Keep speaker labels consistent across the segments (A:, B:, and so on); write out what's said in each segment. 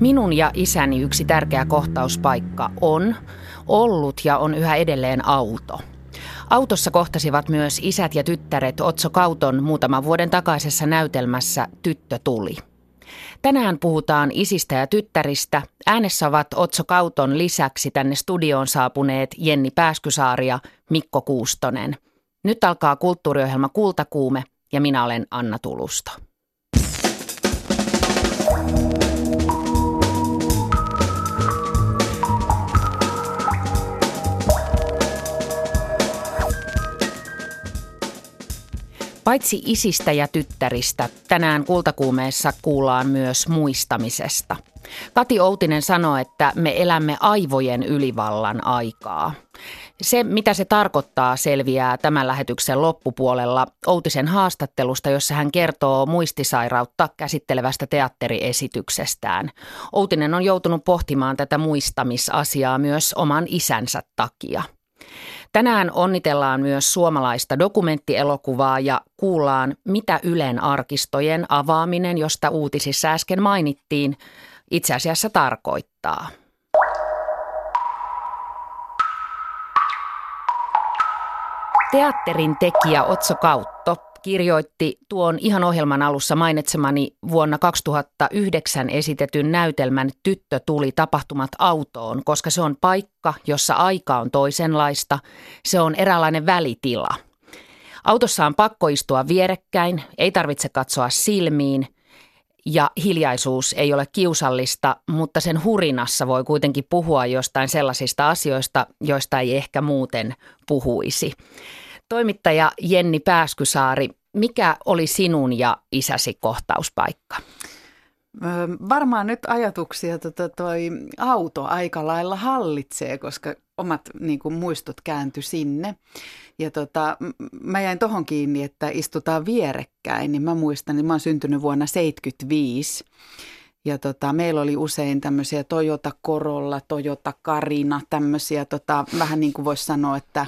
A: Minun ja isäni yksi tärkeä kohtauspaikka on ollut ja on yhä edelleen auto. Autossa kohtasivat myös isät ja tyttäret Otso Kauton muutaman vuoden takaisessa näytelmässä Tyttö tuli. Tänään puhutaan isistä ja tyttäristä. Äänessä ovat Otso Kauton lisäksi tänne studioon saapuneet Jenni Pääskysaari ja Mikko Kuustonen. Nyt alkaa kulttuuriohjelma Kultakuume ja minä olen Anna Tulusto. Paitsi isistä ja tyttäristä, tänään kultakuumeessa kuullaan myös muistamisesta. Kati Outinen sanoi, että me elämme aivojen ylivallan aikaa. Se, mitä se tarkoittaa, selviää tämän lähetyksen loppupuolella Outisen haastattelusta, jossa hän kertoo muistisairautta käsittelevästä teatteriesityksestään. Outinen on joutunut pohtimaan tätä muistamisasiaa myös oman isänsä takia. Tänään onnitellaan myös suomalaista dokumenttielokuvaa ja kuullaan, mitä Ylen arkistojen avaaminen, josta uutisissa äsken mainittiin, itse asiassa tarkoittaa. Teatterin tekijä Otso Kautto kirjoitti tuon ihan ohjelman alussa mainitsemani vuonna 2009 esitetyn näytelmän Tyttö tuli tapahtumat autoon, koska se on paikka, jossa aika on toisenlaista. Se on eräänlainen välitila. Autossa on pakko istua vierekkäin, ei tarvitse katsoa silmiin ja hiljaisuus ei ole kiusallista, mutta sen hurinassa voi kuitenkin puhua jostain sellaisista asioista, joista ei ehkä muuten puhuisi. Toimittaja Jenni Pääskysaari, mikä oli sinun ja isäsi kohtauspaikka?
B: Varmaan nyt ajatuksia tota, toi auto aika lailla hallitsee, koska omat niin kuin, muistot kääntyi sinne. Ja tota, mä jäin tohon kiinni, että istutaan vierekkäin, niin mä muistan, että mä oon syntynyt vuonna 75. Ja tota, meillä oli usein tämmöisiä Toyota Corolla, Toyota Karina, tämmöisiä tota, vähän niin kuin voisi sanoa, että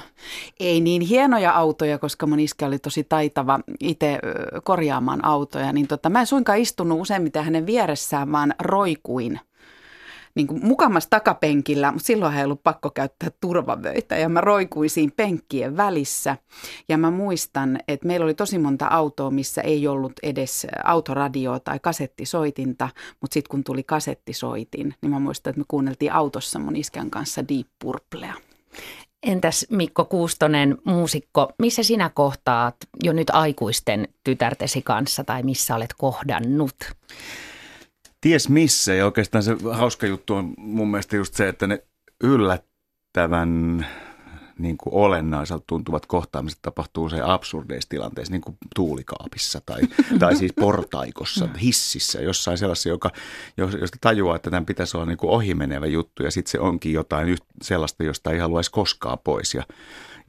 B: ei niin hienoja autoja, koska mun iskä oli tosi taitava itse korjaamaan autoja. Niin tota, mä en suinkaan istunut useimmiten hänen vieressään, vaan roikuin niin kuin mukamas takapenkillä, mutta silloin ei ollut pakko käyttää turvavöitä ja mä roikuin siinä penkkien välissä. Ja mä muistan, että meillä oli tosi monta autoa, missä ei ollut edes autoradioa tai kasettisoitinta, mutta sitten kun tuli kasettisoitin, niin mä muistan, että me kuunneltiin autossa mun iskän kanssa Deep Purplea.
A: Entäs Mikko Kuustonen, muusikko, missä sinä kohtaat jo nyt aikuisten tytärtesi kanssa tai missä olet kohdannut?
C: Ties missä. Ja oikeastaan se hauska juttu on mun mielestä just se, että ne yllättävän niin kuin olennaiselta tuntuvat kohtaamiset tapahtuu usein absurdeissa tilanteissa, niin kuin tuulikaapissa tai, tai siis portaikossa, hississä, jossain sellaisessa, joka, josta tajuaa, että tämän pitäisi olla niin kuin ohimenevä juttu ja sitten se onkin jotain sellaista, josta ei haluaisi koskaan pois. Ja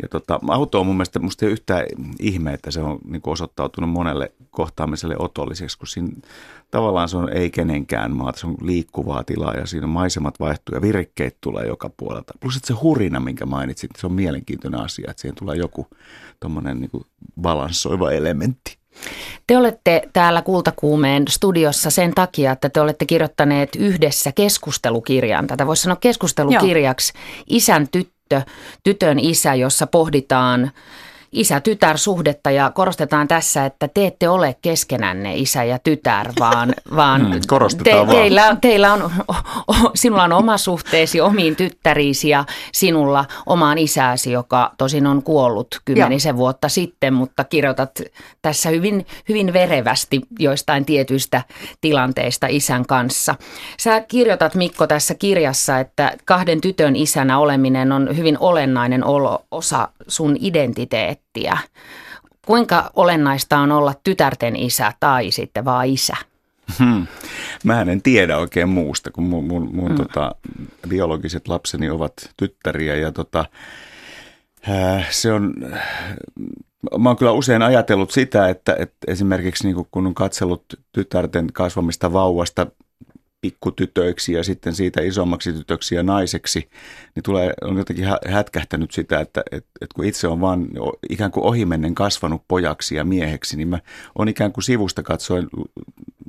C: ja tota, auto on mun mielestä musta ei yhtään ihme, että se on niin kuin osoittautunut monelle kohtaamiselle otolliseksi, kun siinä tavallaan se on ei kenenkään maa, se on liikkuvaa tilaa ja siinä maisemat vaihtuu ja virikkeet tulee joka puolelta. Plus että se hurina, minkä mainitsit, se on mielenkiintoinen asia, että siihen tulee joku tuommoinen niin balanssoiva elementti.
A: Te olette täällä Kultakuumeen studiossa sen takia, että te olette kirjoittaneet yhdessä keskustelukirjan. Tätä voisi sanoa keskustelukirjaksi Joo. Isän tyttö tyttö, tytön isä, jossa pohditaan isä-tytär-suhdetta ja korostetaan tässä, että te ette ole keskenänne isä ja tytär, vaan, vaan hmm,
C: te, vaan.
A: Teillä, teillä on, sinulla on oma suhteesi omiin tyttäriisi ja sinulla omaan isääsi, joka tosin on kuollut kymmenisen vuotta sitten, mutta kirjoitat tässä hyvin, hyvin verevästi joistain tietyistä tilanteista isän kanssa. Sä kirjoitat Mikko tässä kirjassa, että kahden tytön isänä oleminen on hyvin olennainen olo, osa sun identiteettiä miettiä, kuinka olennaista on olla tytärten isä tai sitten vaan isä?
C: Hmm. Mä en tiedä oikein muusta, kun mun, mun, mun hmm. tota, biologiset lapseni ovat tyttäriä ja tota, äh, se on, mä oon kyllä usein ajatellut sitä, että, että esimerkiksi niin kun on katsellut tytärten kasvamista vauvasta pikkutytöiksi ja sitten siitä isommaksi tytöksi ja naiseksi, niin tulee, on jotenkin hätkähtänyt sitä, että, että, että kun itse on vaan ikään kuin ohimennen kasvanut pojaksi ja mieheksi, niin mä on ikään kuin sivusta katsoen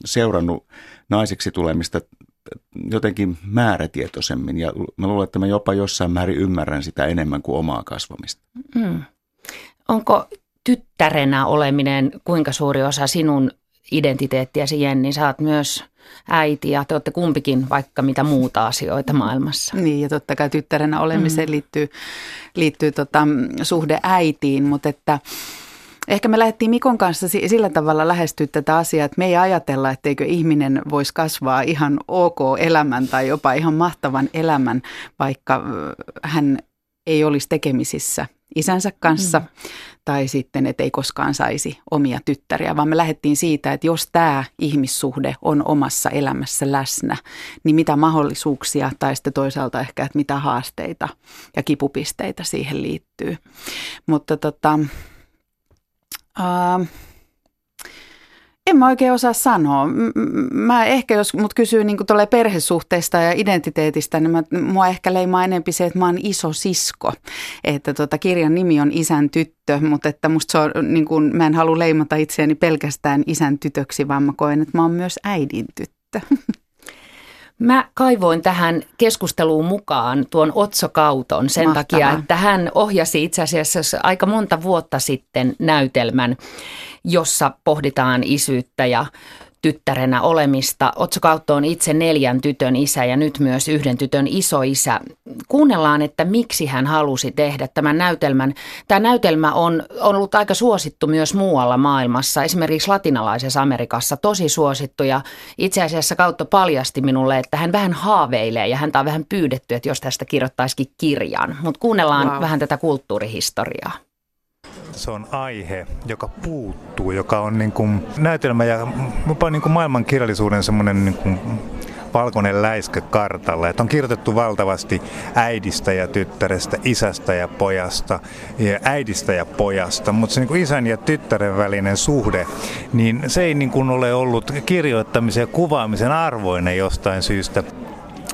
C: seurannut naiseksi tulemista jotenkin määrätietoisemmin ja mä luulen, että mä jopa jossain määrin ymmärrän sitä enemmän kuin omaa kasvamista. Mm.
A: Onko tyttärenä oleminen kuinka suuri osa sinun identiteettiäsi, Jenni? Sä oot myös äiti ja te olette kumpikin vaikka mitä muuta asioita maailmassa.
B: Niin ja totta kai tyttärenä olemiseen mm. liittyy, liittyy tota, suhde äitiin, mutta että Ehkä me lähdettiin Mikon kanssa sillä tavalla lähestyä tätä asiaa, että me ei ajatella, etteikö ihminen voisi kasvaa ihan ok elämän tai jopa ihan mahtavan elämän, vaikka hän ei olisi tekemisissä isänsä kanssa mm. tai sitten, että ei koskaan saisi omia tyttäriä, vaan me lähdettiin siitä, että jos tämä ihmissuhde on omassa elämässä läsnä, niin mitä mahdollisuuksia tai sitten toisaalta ehkä, että mitä haasteita ja kipupisteitä siihen liittyy. Mutta tota, Uh, en mä oikein osaa sanoa. Mä ehkä, jos mut kysyy niin perhesuhteista ja identiteetistä, niin mä, mua ehkä leimaa enempi se, että mä oon iso sisko. Että tota, kirjan nimi on Isän tyttö, mutta että musta se on, niin kuin, mä en halua leimata itseäni pelkästään isän tytöksi, vaan mä koen, että mä oon myös äidin tyttö.
A: Mä kaivoin tähän keskusteluun mukaan tuon Otso Kauton sen Mahtavaa. takia, että hän ohjasi itse asiassa aika monta vuotta sitten näytelmän, jossa pohditaan isyyttä ja tyttärenä olemista. Otso Kautto on itse neljän tytön isä ja nyt myös yhden tytön isoisä. Kuunnellaan, että miksi hän halusi tehdä tämän näytelmän. Tämä näytelmä on, on ollut aika suosittu myös muualla maailmassa, esimerkiksi latinalaisessa Amerikassa tosi suosittu ja itse asiassa Kautto paljasti minulle, että hän vähän haaveilee ja häntä on vähän pyydetty, että jos tästä kirjoittaisikin kirjan. Mutta kuunnellaan wow. vähän tätä kulttuurihistoriaa
D: se on aihe, joka puuttuu, joka on niin kuin näytelmä ja jopa niin kuin maailman kirjallisuuden semmoinen niin kuin valkoinen läiskä kartalla. Että on kirjoitettu valtavasti äidistä ja tyttärestä, isästä ja pojasta, ja äidistä ja pojasta, mutta se niin kuin isän ja tyttären välinen suhde, niin se ei niin kuin ole ollut kirjoittamisen ja kuvaamisen arvoinen jostain syystä.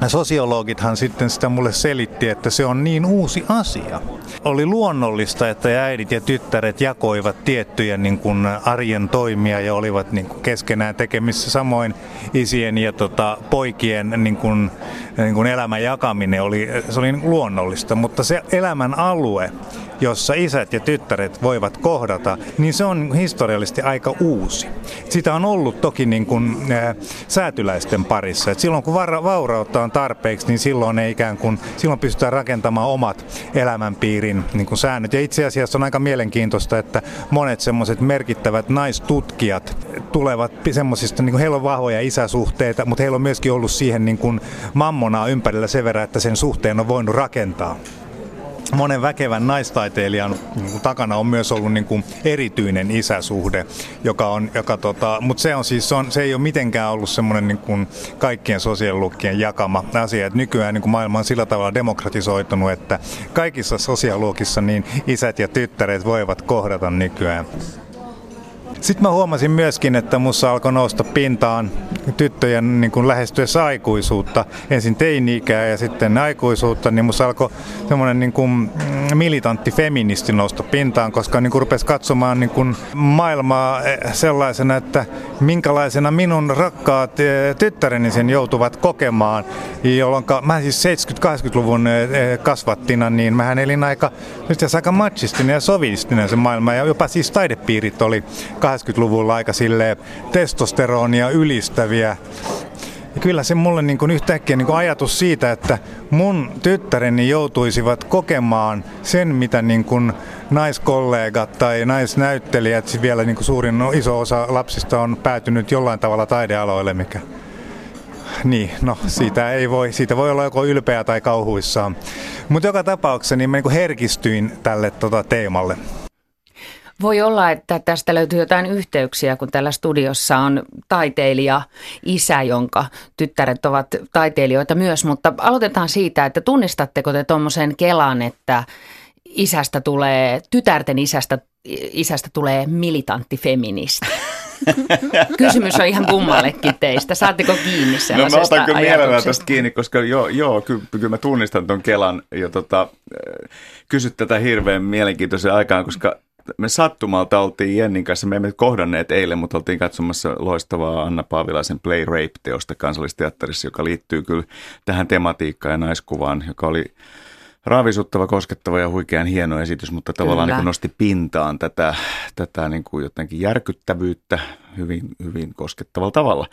D: Sosiologithan sitten sitä mulle selitti, että se on niin uusi asia. Oli luonnollista, että äidit ja tyttäret jakoivat tiettyjä niin kuin arjen toimia ja olivat niin kuin keskenään tekemissä. Samoin isien ja tota, poikien niin kuin, niin kuin elämän jakaminen oli, se oli niin kuin luonnollista, mutta se elämän alue, jossa isät ja tyttäret voivat kohdata, niin se on historiallisesti aika uusi. Sitä on ollut toki niin kuin, ää, säätyläisten parissa. Et silloin kun vaurautta on tarpeeksi, niin silloin ei ikään kuin, silloin pystytään rakentamaan omat elämänpiirin niin kuin säännöt. Ja itse asiassa on aika mielenkiintoista, että monet semmoiset merkittävät naistutkijat tulevat semmoisista, niin kuin heillä on vahvoja isäsuhteita, mutta heillä on myöskin ollut siihen niin kuin mammonaa ympärillä sen verran, että sen suhteen on voinut rakentaa monen väkevän naistaiteilijan niin takana on myös ollut niin kuin erityinen isäsuhde, joka on, joka tota, mutta se on siis, se, on, se ei ole mitenkään ollut semmoinen niin kaikkien sosiaaliluokkien jakama asia, että nykyään niin kuin maailma on sillä tavalla demokratisoitunut, että kaikissa sosiaaliluokissa niin isät ja tyttäret voivat kohdata nykyään. Sitten mä huomasin myöskin, että mussa alkoi nousta pintaan tyttöjen niin kuin lähestyessä aikuisuutta. Ensin teini-ikää ja sitten aikuisuutta, niin mussa alkoi semmoinen niin kuin mm, militantti feministi nousta pintaan, koska niin kuin rupesi katsomaan niin kuin maailmaa eh, sellaisena, että minkälaisena minun rakkaat eh, tyttäreni sen joutuvat kokemaan, jolloin mä siis 70-80-luvun eh, kasvattina, niin mähän elin aika, aika machistinen ja sovistinen se maailma, ja jopa siis taidepiirit oli 80-luvulla aika sille testosteronia ylistäviä. Ja kyllä se mulle niin kuin yhtäkkiä niin kuin ajatus siitä, että mun tyttäreni joutuisivat kokemaan sen, mitä niin kuin naiskollegat tai naisnäyttelijät, vielä niin kuin suurin iso osa lapsista on päätynyt jollain tavalla taidealoille, mikä niin, no siitä ei voi, siitä voi olla joko ylpeä tai kauhuissaan. Mutta joka tapauksessa niin mä niin herkistyin tälle tota, teemalle.
A: Voi olla, että tästä löytyy jotain yhteyksiä, kun tällä studiossa on taiteilija isä, jonka tyttäret ovat taiteilijoita myös, mutta aloitetaan siitä, että tunnistatteko te tuommoisen kelan, että isästä tulee, tytärten isästä, isästä tulee militantti feministi? Kysymys on ihan kummallekin teistä. Saatteko kiinni
C: No mä otan kyllä mielellään tästä kiinni, koska joo, joo kyllä, kyllä mä tunnistan tuon Kelan ja tota, kysyt tätä hirveän mielenkiintoisen aikaan, koska me sattumalta oltiin Jennin kanssa, me emme kohdanneet eilen, mutta oltiin katsomassa loistavaa Anna Paavilaisen Play Rape-teosta kansallisteatterissa, joka liittyy kyllä tähän tematiikkaan ja naiskuvaan, joka oli raavisuttava, koskettava ja huikean hieno esitys, mutta tavallaan niin nosti pintaan tätä, tätä niin kuin jotenkin järkyttävyyttä hyvin, hyvin koskettavalla tavalla.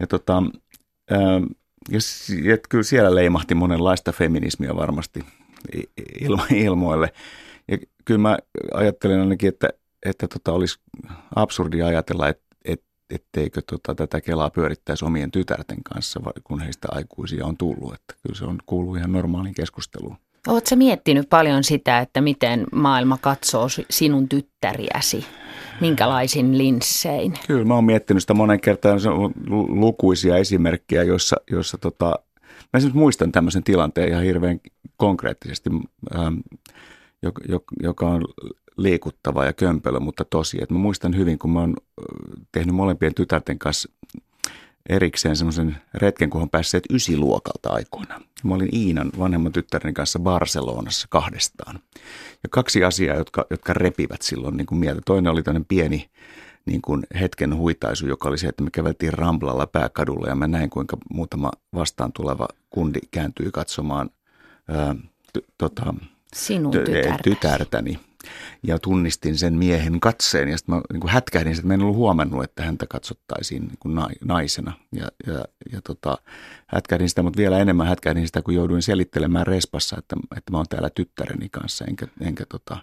C: Ja, tota, ja, ja kyllä siellä leimahti monenlaista feminismiä varmasti ilmo, ilmoille. Ja kyllä mä ajattelen ainakin, että, että tota olisi absurdia ajatella, että et, etteikö tota, tätä Kelaa pyörittäisi omien tytärten kanssa, kun heistä aikuisia on tullut. Että kyllä se on kuuluu ihan normaaliin keskusteluun.
A: Oletko miettinyt paljon sitä, että miten maailma katsoo sinun tyttäriäsi? Minkälaisin linssein?
C: Kyllä, mä oon miettinyt sitä monen kertaan. On lukuisia esimerkkejä, joissa, joissa tota, mä muistan tämmöisen tilanteen ihan hirveän konkreettisesti, ähm, joka, on liikuttava ja kömpelö, mutta tosi. Et mä muistan hyvin, kun mä oon tehnyt molempien tytärten kanssa erikseen semmoisen retken, kun on päässeet ysiluokalta aikoina. Mä olin Iinan vanhemman tyttären kanssa Barcelonassa kahdestaan. Ja kaksi asiaa, jotka, jotka repivät silloin niin kuin mieltä. Toinen oli tämmöinen pieni niin kuin hetken huitaisu, joka oli se, että me käveltiin Ramblalla pääkadulla ja mä näin, kuinka muutama vastaan tuleva kundi kääntyy katsomaan ää, t- tota,
A: Sinun tytärtäsi.
C: tytärtäni ja tunnistin sen miehen katseen ja sitten mä niin kuin hätkähdin, että mä en ollut huomannut, että häntä katsottaisiin niin kuin naisena ja, ja, ja tota, hätkähdin sitä, mutta vielä enemmän hätkähdin sitä, kun jouduin selittelemään respassa, että, että mä oon täällä tyttäreni kanssa enkä, enkä tota,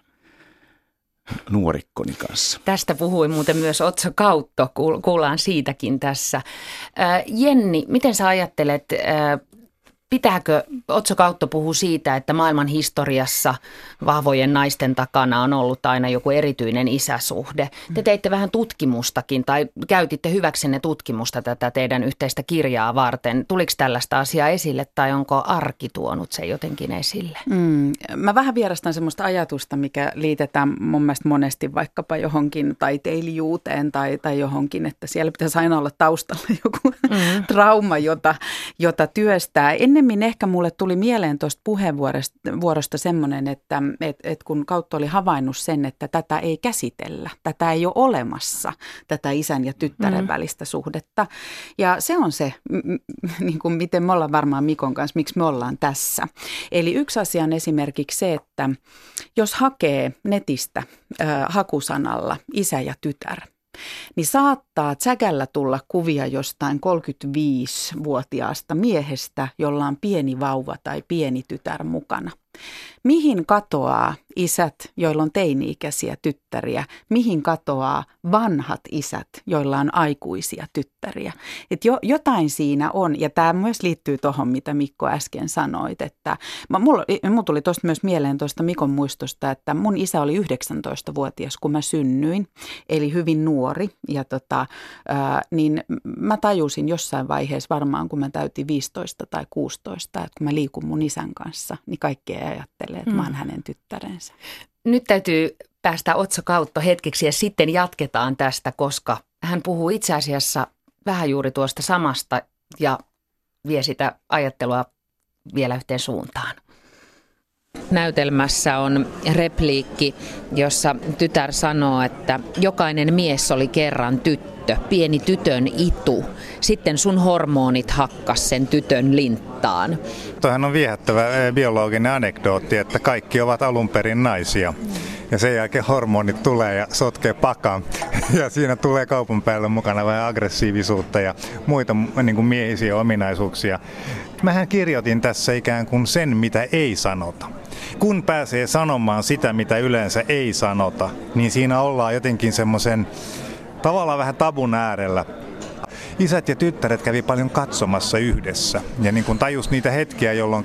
C: nuorikkoni kanssa.
A: Tästä puhui muuten myös Otso Kautto, kuullaan siitäkin tässä. Jenni, miten sä ajattelet Pitääkö, Otso Kautto puhuu siitä, että maailman historiassa vahvojen naisten takana on ollut aina joku erityinen isäsuhde. Te teitte vähän tutkimustakin tai käytitte hyväksenne tutkimusta tätä teidän yhteistä kirjaa varten. Tuliko tällaista asiaa esille tai onko arki tuonut se jotenkin esille?
B: Mm, mä vähän vierastan semmoista ajatusta, mikä liitetään mun mielestä monesti vaikkapa johonkin taiteilijuuteen tai, tai johonkin, että siellä pitäisi aina olla taustalla joku mm. trauma, jota, jota työstää. En ennemmin ehkä mulle tuli mieleen tuosta puheenvuorosta semmoinen, että et, et kun kautta oli havainnut sen, että tätä ei käsitellä, tätä ei ole olemassa, tätä isän ja tyttären mm. välistä suhdetta. Ja se on se, niin kuin miten me ollaan varmaan Mikon kanssa, miksi me ollaan tässä. Eli yksi asia on esimerkiksi se, että jos hakee netistä äh, hakusanalla isä ja tytär – niin saattaa tsäkällä tulla kuvia jostain 35-vuotiaasta miehestä, jolla on pieni vauva tai pieni tytär mukana. Mihin katoaa isät, joilla on teini-ikäisiä tyttäriä? Mihin katoaa vanhat isät, joilla on aikuisia tyttäriä? Et jo, jotain siinä on, ja tämä myös liittyy tuohon, mitä Mikko äsken sanoit. Että, mä, mulla, mulla tuli tuosta myös mieleen tuosta Mikon muistosta, että mun isä oli 19-vuotias, kun mä synnyin, eli hyvin nuori. Ja tota, ää, niin mä tajusin jossain vaiheessa varmaan, kun mä täytin 15 tai 16, että kun mä liikun mun isän kanssa, niin kaikkea ajattelee, että mm. mä oon mm. hänen tyttärensä.
A: Nyt täytyy päästä Otso kautta hetkeksi ja sitten jatketaan tästä, koska hän puhuu itse asiassa vähän juuri tuosta samasta ja vie sitä ajattelua vielä yhteen suuntaan. Näytelmässä on repliikki, jossa tytär sanoo, että jokainen mies oli kerran tyttö, pieni tytön itu. Sitten sun hormonit hakkas sen tytön linttaan.
D: Tuohan on viehättävä eh, biologinen anekdootti, että kaikki ovat alun perin naisia. Ja sen jälkeen hormonit tulee ja sotkee pakan. Ja siinä tulee kaupan päälle mukana vähän aggressiivisuutta ja muita niin kuin miehisiä ominaisuuksia. Mähän kirjoitin tässä ikään kuin sen, mitä ei sanota kun pääsee sanomaan sitä, mitä yleensä ei sanota, niin siinä ollaan jotenkin semmoisen tavallaan vähän tabun äärellä. Isät ja tyttäret kävi paljon katsomassa yhdessä ja niin kuin tajus niitä hetkiä, jolloin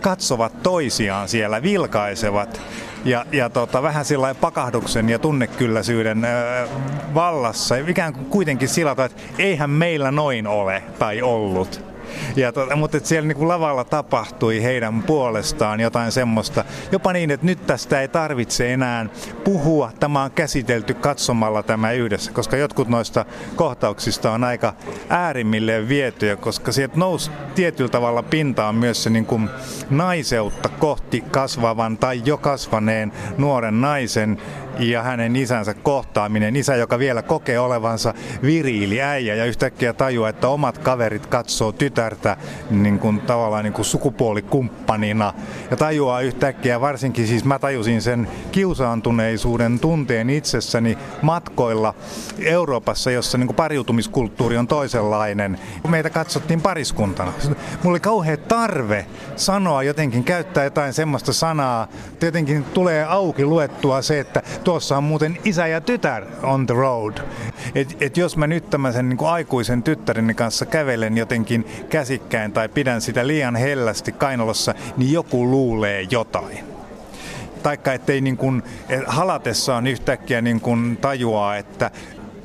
D: katsovat toisiaan siellä, vilkaisevat ja, ja tota, vähän sillä pakahduksen ja tunnekylläisyyden ö, vallassa. Ikään kuin kuitenkin sillä tavalla, että eihän meillä noin ole tai ollut. Ja tota, mutta että siellä niin kuin lavalla tapahtui heidän puolestaan jotain semmoista, jopa niin, että nyt tästä ei tarvitse enää puhua. Tämä on käsitelty katsomalla tämä yhdessä, koska jotkut noista kohtauksista on aika äärimmilleen vietyjä, koska sieltä nousi tietyllä tavalla pintaan myös se niin kuin naiseutta kohti kasvavan tai jo kasvaneen nuoren naisen ja hänen isänsä kohtaaminen. Isä, joka vielä kokee olevansa viriili äijä ja yhtäkkiä tajuaa, että omat kaverit katsoo tytärtä niin kuin, tavallaan niin kuin sukupuolikumppanina. Ja tajuaa yhtäkkiä, varsinkin siis mä tajusin sen kiusaantuneisuuden tunteen itsessäni matkoilla Euroopassa, jossa niin kuin pariutumiskulttuuri on toisenlainen. Meitä katsottiin pariskuntana. Mulla oli kauhea tarve sanoa jotenkin, käyttää jotain semmoista sanaa, että jotenkin tulee auki luettua se, että tuossa on muuten isä ja tytär on the road. Et, et jos mä nyt tämmöisen niin aikuisen tyttäreni kanssa kävelen jotenkin käsikkäin tai pidän sitä liian hellästi kainalossa, niin joku luulee jotain taikka ettei niin kuin, halatessaan yhtäkkiä niin kuin tajuaa, että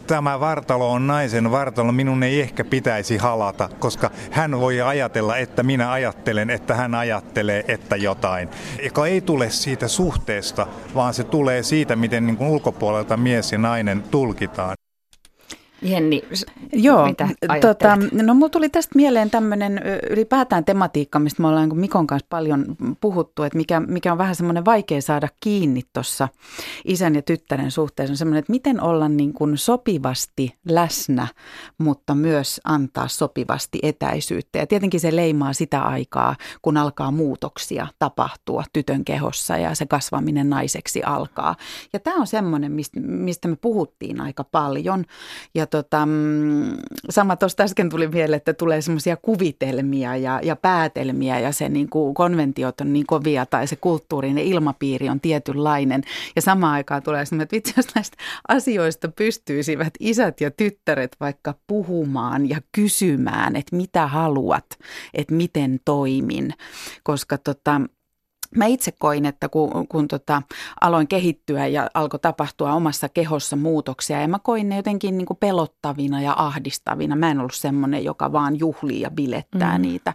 D: tämä vartalo on naisen vartalo, minun ei ehkä pitäisi halata, koska hän voi ajatella, että minä ajattelen, että hän ajattelee, että jotain. Joka ei tule siitä suhteesta, vaan se tulee siitä, miten niin kuin ulkopuolelta mies ja nainen tulkitaan.
A: Jenni,
B: Joo, mitä tota, no mulla tuli tästä mieleen tämmöinen ylipäätään tematiikka, mistä me ollaan Mikon kanssa paljon puhuttu, että mikä, mikä on vähän semmoinen vaikea saada kiinni tuossa isän ja tyttären suhteessa, on semmoinen, että miten olla niin kuin sopivasti läsnä, mutta myös antaa sopivasti etäisyyttä. Ja tietenkin se leimaa sitä aikaa, kun alkaa muutoksia tapahtua tytön kehossa ja se kasvaminen naiseksi alkaa. Ja tämä on semmoinen, mistä, mistä me puhuttiin aika paljon. Ja tota, mm, sama tuosta äsken tuli mieleen, että tulee semmoisia kuvitelmia ja, ja päätelmiä ja se niin kuin konventiot on niin kovia tai se kulttuurinen ilmapiiri on tietynlainen. Ja samaan aikaan tulee semmoinen, että vitsi, jos näistä asioista pystyisivät isät ja tyttäret vaikka puhumaan ja kysymään, että mitä haluat, että miten toimin. Koska tota, Mä itse koin, että kun, kun tota, aloin kehittyä ja alkoi tapahtua omassa kehossa muutoksia, ja mä koin ne jotenkin niin kuin pelottavina ja ahdistavina. Mä en ollut semmoinen, joka vaan juhlii ja bilettää mm. niitä.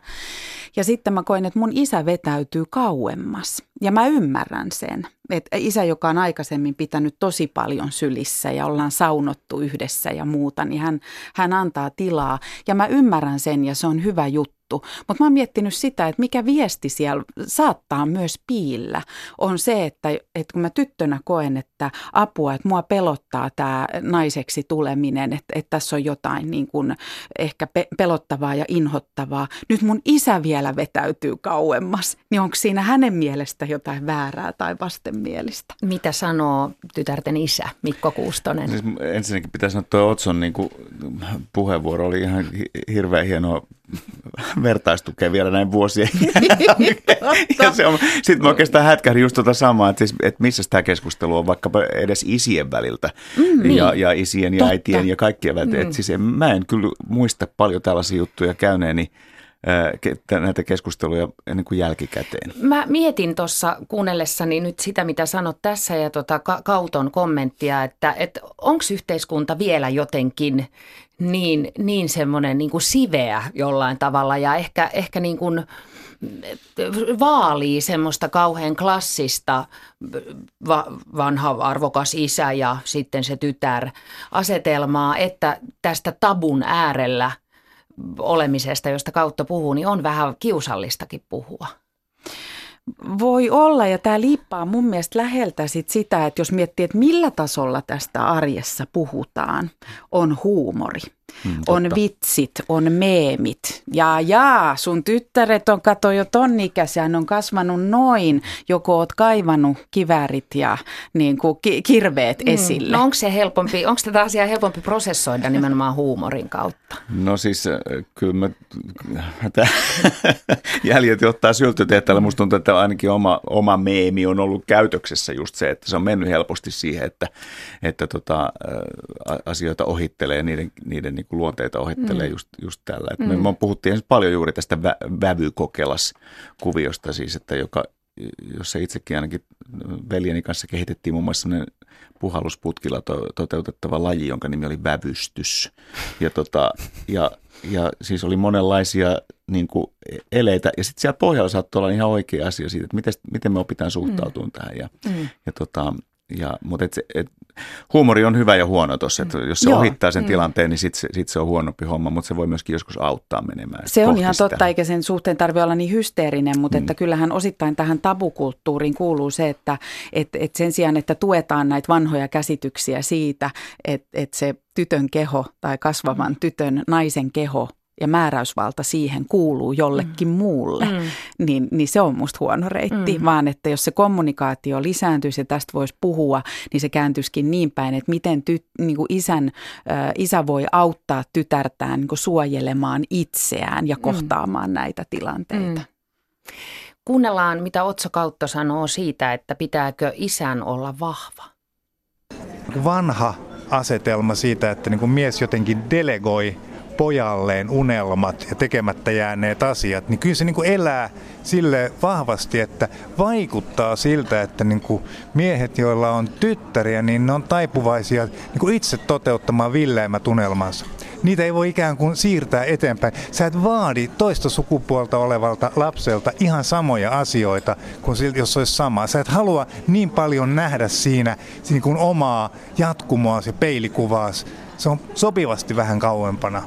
B: Ja sitten mä koin, että mun isä vetäytyy kauemmas. Ja mä ymmärrän sen, että isä, joka on aikaisemmin pitänyt tosi paljon sylissä ja ollaan saunottu yhdessä ja muuta, niin hän, hän antaa tilaa. Ja mä ymmärrän sen ja se on hyvä juttu juttu. Mutta mä oon miettinyt sitä, että mikä viesti siellä saattaa myös piillä, on se, että, että kun mä tyttönä koen, että apua, että mua pelottaa tämä naiseksi tuleminen, että, että tässä on jotain niin kuin ehkä pe- pelottavaa ja inhottavaa. Nyt mun isä vielä vetäytyy kauemmas, niin onko siinä hänen mielestä jotain väärää tai vastenmielistä?
A: Mitä sanoo tytärten isä Mikko Kuustonen?
C: Siis ensinnäkin pitäisi sanoa, että tuo Otson niin kuin, puheenvuoro oli ihan hirveän hienoa vertaistukea vielä näin vuosien Sitten mä oikeastaan hätkähdin just tuota samaa, että, siis, että missä tämä keskustelu on vaikkapa edes isien väliltä mm, niin. ja, ja isien ja Totta. äitien ja kaikkien väliltä. Mm. Et siis en, mä en kyllä muista paljon tällaisia juttuja käyneeni näitä keskusteluja ennen kuin jälkikäteen.
A: Mä mietin tuossa kuunnellessani nyt sitä, mitä sanot tässä ja tota Kauton kommenttia, että, että onko yhteiskunta vielä jotenkin niin, niin semmoinen niin kuin siveä jollain tavalla ja ehkä, ehkä niin kuin vaalii semmoista kauhean klassista va- vanha arvokas isä ja sitten se tytär asetelmaa, että tästä tabun äärellä olemisesta, josta kautta puhuu, niin on vähän kiusallistakin puhua.
B: Voi olla, ja tämä liippaa mun mielestä läheltä sit sitä, että jos miettii, että millä tasolla tästä arjessa puhutaan, on huumori. Mm, on vitsit, on meemit. Ja jaa, sun tyttäret on kato jo tonnikäisiä, on kasvanut noin. Joko oot kaivannut kivärit ja niin kuin ki- kirveet mm. esille.
A: No onko se helpompi, onko tätä asiaa helpompi prosessoida nimenomaan huumorin kautta?
C: No siis äh, kyllä mä, jäljet ottaa syltytehtävällä. Musta tuntuu, että ainakin oma, oma meemi on ollut käytöksessä just se, että se on mennyt helposti siihen, että, että tota, äh, asioita ohittelee niiden, niiden niin kuin luonteita ohittelee mm. just, just tällä. Et mm. me, puhuttiin paljon juuri tästä vä- vävykokelas-kuviosta siis, että joka, jossa itsekin ainakin veljeni kanssa kehitettiin muun muassa sellainen puhallusputkilla to, toteutettava laji, jonka nimi oli vävystys. Ja, tota, ja, ja siis oli monenlaisia niin kuin eleitä, ja sitten siellä pohjalla saattoi olla ihan oikea asia siitä, että miten, miten me opitaan suhtautumaan mm. tähän. Ja, mm. ja tota, Ja, mutta et, et, huumori on hyvä ja huono tuossa, että jos se Joo. ohittaa sen mm. tilanteen, niin sitten se, sit se on huonompi homma, mutta se voi myöskin joskus auttaa menemään.
B: Se on ihan sitä. totta, eikä sen suhteen tarvitse olla niin hysteerinen, mutta mm. että kyllähän osittain tähän tabukulttuuriin kuuluu se, että et, et sen sijaan, että tuetaan näitä vanhoja käsityksiä siitä, että et se tytön keho tai kasvavan mm. tytön naisen keho ja määräysvalta siihen kuuluu jollekin mm. muulle, mm. Niin, niin se on musta huono reitti. Mm. Vaan että jos se kommunikaatio lisääntyisi ja tästä voisi puhua, niin se kääntyisikin niin päin, että miten ty, niin kuin isän, ä, isä voi auttaa tytärtään niin kuin suojelemaan itseään ja mm. kohtaamaan mm. näitä tilanteita. Mm.
A: Kuunnellaan, mitä Otso Kautto sanoo siitä, että pitääkö isän olla vahva.
D: Vanha asetelma siitä, että niin kuin mies jotenkin delegoi pojalleen unelmat ja tekemättä jääneet asiat, niin kyllä se niin kuin elää sille vahvasti, että vaikuttaa siltä, että niin kuin miehet, joilla on tyttäriä, niin ne on taipuvaisia niin kuin itse toteuttamaan villeimmät unelmansa. Niitä ei voi ikään kuin siirtää eteenpäin. Sä et vaadi toista sukupuolta olevalta lapselta ihan samoja asioita kuin siltä, jos olisi sama. Sä et halua niin paljon nähdä siinä niin kuin omaa jatkumoa ja peilikuvaas. Se on sopivasti vähän kauempana.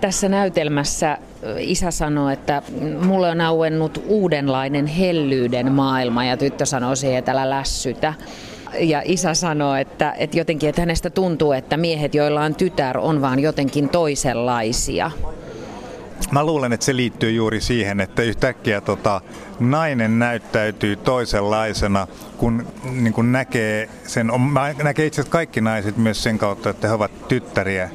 A: Tässä näytelmässä isä sanoi, että mulle on auennut uudenlainen hellyyden maailma ja tyttö sanoi siihen, että älä lässytä. Ja isä sanoi, että, että jotenkin, että hänestä tuntuu, että miehet, joilla on tytär, on vaan jotenkin toisenlaisia.
D: Mä luulen, että se liittyy juuri siihen, että yhtäkkiä tota, nainen näyttäytyy toisenlaisena, kun, niin kun näkee sen, näkee itse asiassa kaikki naiset myös sen kautta, että he ovat tyttäriä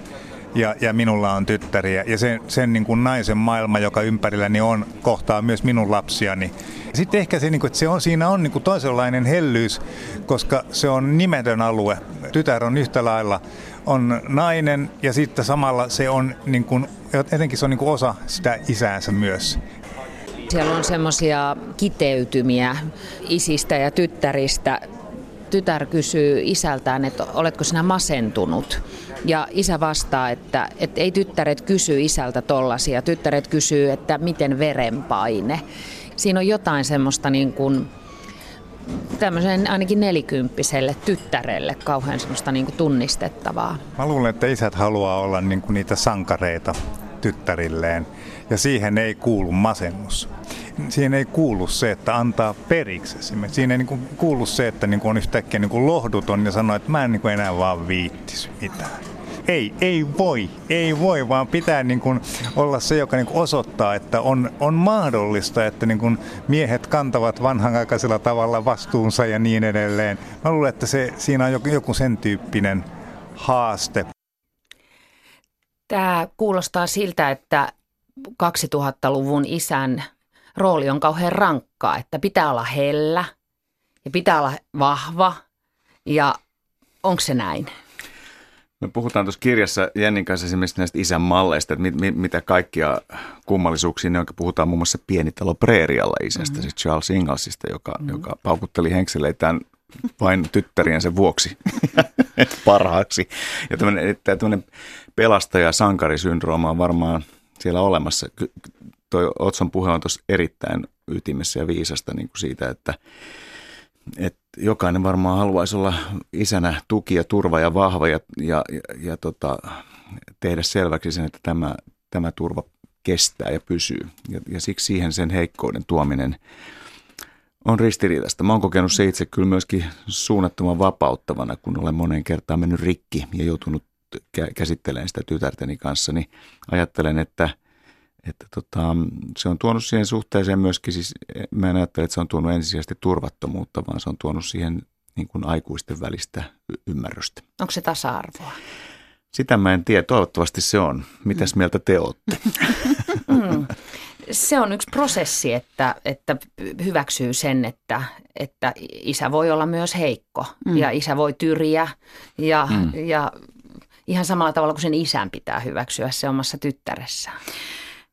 D: ja, ja minulla on tyttäriä. Ja sen, sen niin kuin naisen maailma, joka ympärilläni on, kohtaa myös minun lapsiani. Sitten ehkä se, niin kuin, että se on, siinä on niin kuin toisenlainen hellyys, koska se on nimetön alue. Tytär on yhtä lailla on nainen ja sitten samalla se on, niin kuin, etenkin se on niin kuin osa sitä isäänsä myös.
A: Siellä on semmoisia kiteytymiä isistä ja tyttäristä. Tytär kysyy isältään, että oletko sinä masentunut? Ja isä vastaa, että, että ei tyttäret kysy isältä tollasia. Tyttäret kysyy, että miten verenpaine. Siinä on jotain semmoista niin kuin, tämmöisen ainakin nelikymppiselle tyttärelle kauhean semmoista niin kuin tunnistettavaa.
D: Mä luulen, että isät haluaa olla niin kuin niitä sankareita tyttärilleen ja siihen ei kuulu masennus. Siihen ei kuulu se, että antaa periksi. Siinä ei niin kuulu se, että niin kuin on yhtäkkiä niin kuin lohduton ja sanoo, että mä en niin enää vaan viittis mitään. Ei, ei voi, ei voi, vaan pitää niin kuin olla se, joka niin kuin osoittaa, että on, on mahdollista, että niin kuin miehet kantavat vanhanaikaisella tavalla vastuunsa ja niin edelleen. Mä luulen, että se, siinä on joku, joku sen tyyppinen haaste.
A: Tämä kuulostaa siltä, että 2000-luvun isän rooli on kauhean rankkaa, että pitää olla hellä ja pitää olla vahva ja onko se näin?
C: Me puhutaan tuossa kirjassa Jennin kanssa esimerkiksi näistä isän malleista, että mit, mit, mitä kaikkia kummallisuuksia ne on. Puhutaan muun muassa Pienitalo Preerialla isästä, mm-hmm. siis Charles Ingalsista, joka, mm-hmm. joka paukutteli henkseleitään vain tyttäriensä vuoksi parhaaksi. Ja tämmöinen pelastaja-sankarisyndrooma on varmaan siellä olemassa. Tuo Otson puhe on tuossa erittäin ytimessä ja viisasta niin kuin siitä, että, että jokainen varmaan haluaisi olla isänä tuki ja turva ja vahva ja, ja, ja, ja tota, tehdä selväksi sen, että tämä, tämä turva kestää ja pysyy. Ja, ja siksi siihen sen heikkouden tuominen on ristiriitaista. Mä oon kokenut se itse kyllä myöskin suunnattoman vapauttavana, kun olen monen kertaan mennyt rikki ja joutunut käsittelemään sitä tytärteni kanssa, niin ajattelen, että, että tota, se on tuonut siihen suhteeseen myöskin, siis mä en ajattele, että se on tuonut ensisijaisesti turvattomuutta, vaan se on tuonut siihen niin kuin aikuisten välistä ymmärrystä.
A: Onko se tasa-arvoa?
C: Sitä mä en tiedä, toivottavasti se on. Mitäs mm. mieltä te olette?
A: mm. Se on yksi prosessi, että, että hyväksyy sen, että, että isä voi olla myös heikko mm. ja isä voi tyriä ja, mm. ja ihan samalla tavalla kuin sen isän pitää hyväksyä se omassa tyttäressään.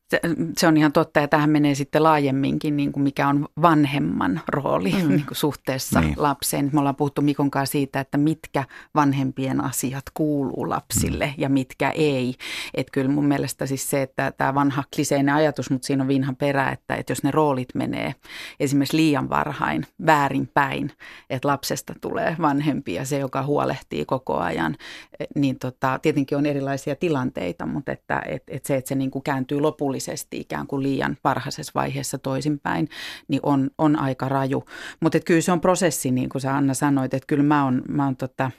B: Se, se on ihan totta ja tähän menee sitten laajemminkin, niin kuin mikä on vanhemman rooli mm. niin kuin suhteessa niin. lapseen. Me ollaan puhuttu Mikon kanssa siitä, että mitkä vanhempien asiat kuuluu lapsille mm. ja mitkä ei. Että kyllä mun mielestä siis se, että tämä vanha kliseinen ajatus, mutta siinä on vinha perä, että, että jos ne roolit menee esimerkiksi liian varhain väärinpäin, että lapsesta tulee vanhempi ja se, joka huolehtii koko ajan, niin tota, tietenkin on erilaisia tilanteita, mutta että, että, että se, että se niin kuin kääntyy lopullisesti mahdollisesti ikään kuin liian varhaisessa vaiheessa toisinpäin, niin on, on aika raju. Mutta kyllä se on prosessi, niin kuin sä Anna sanoit, että kyllä mä oon, mä oon tota,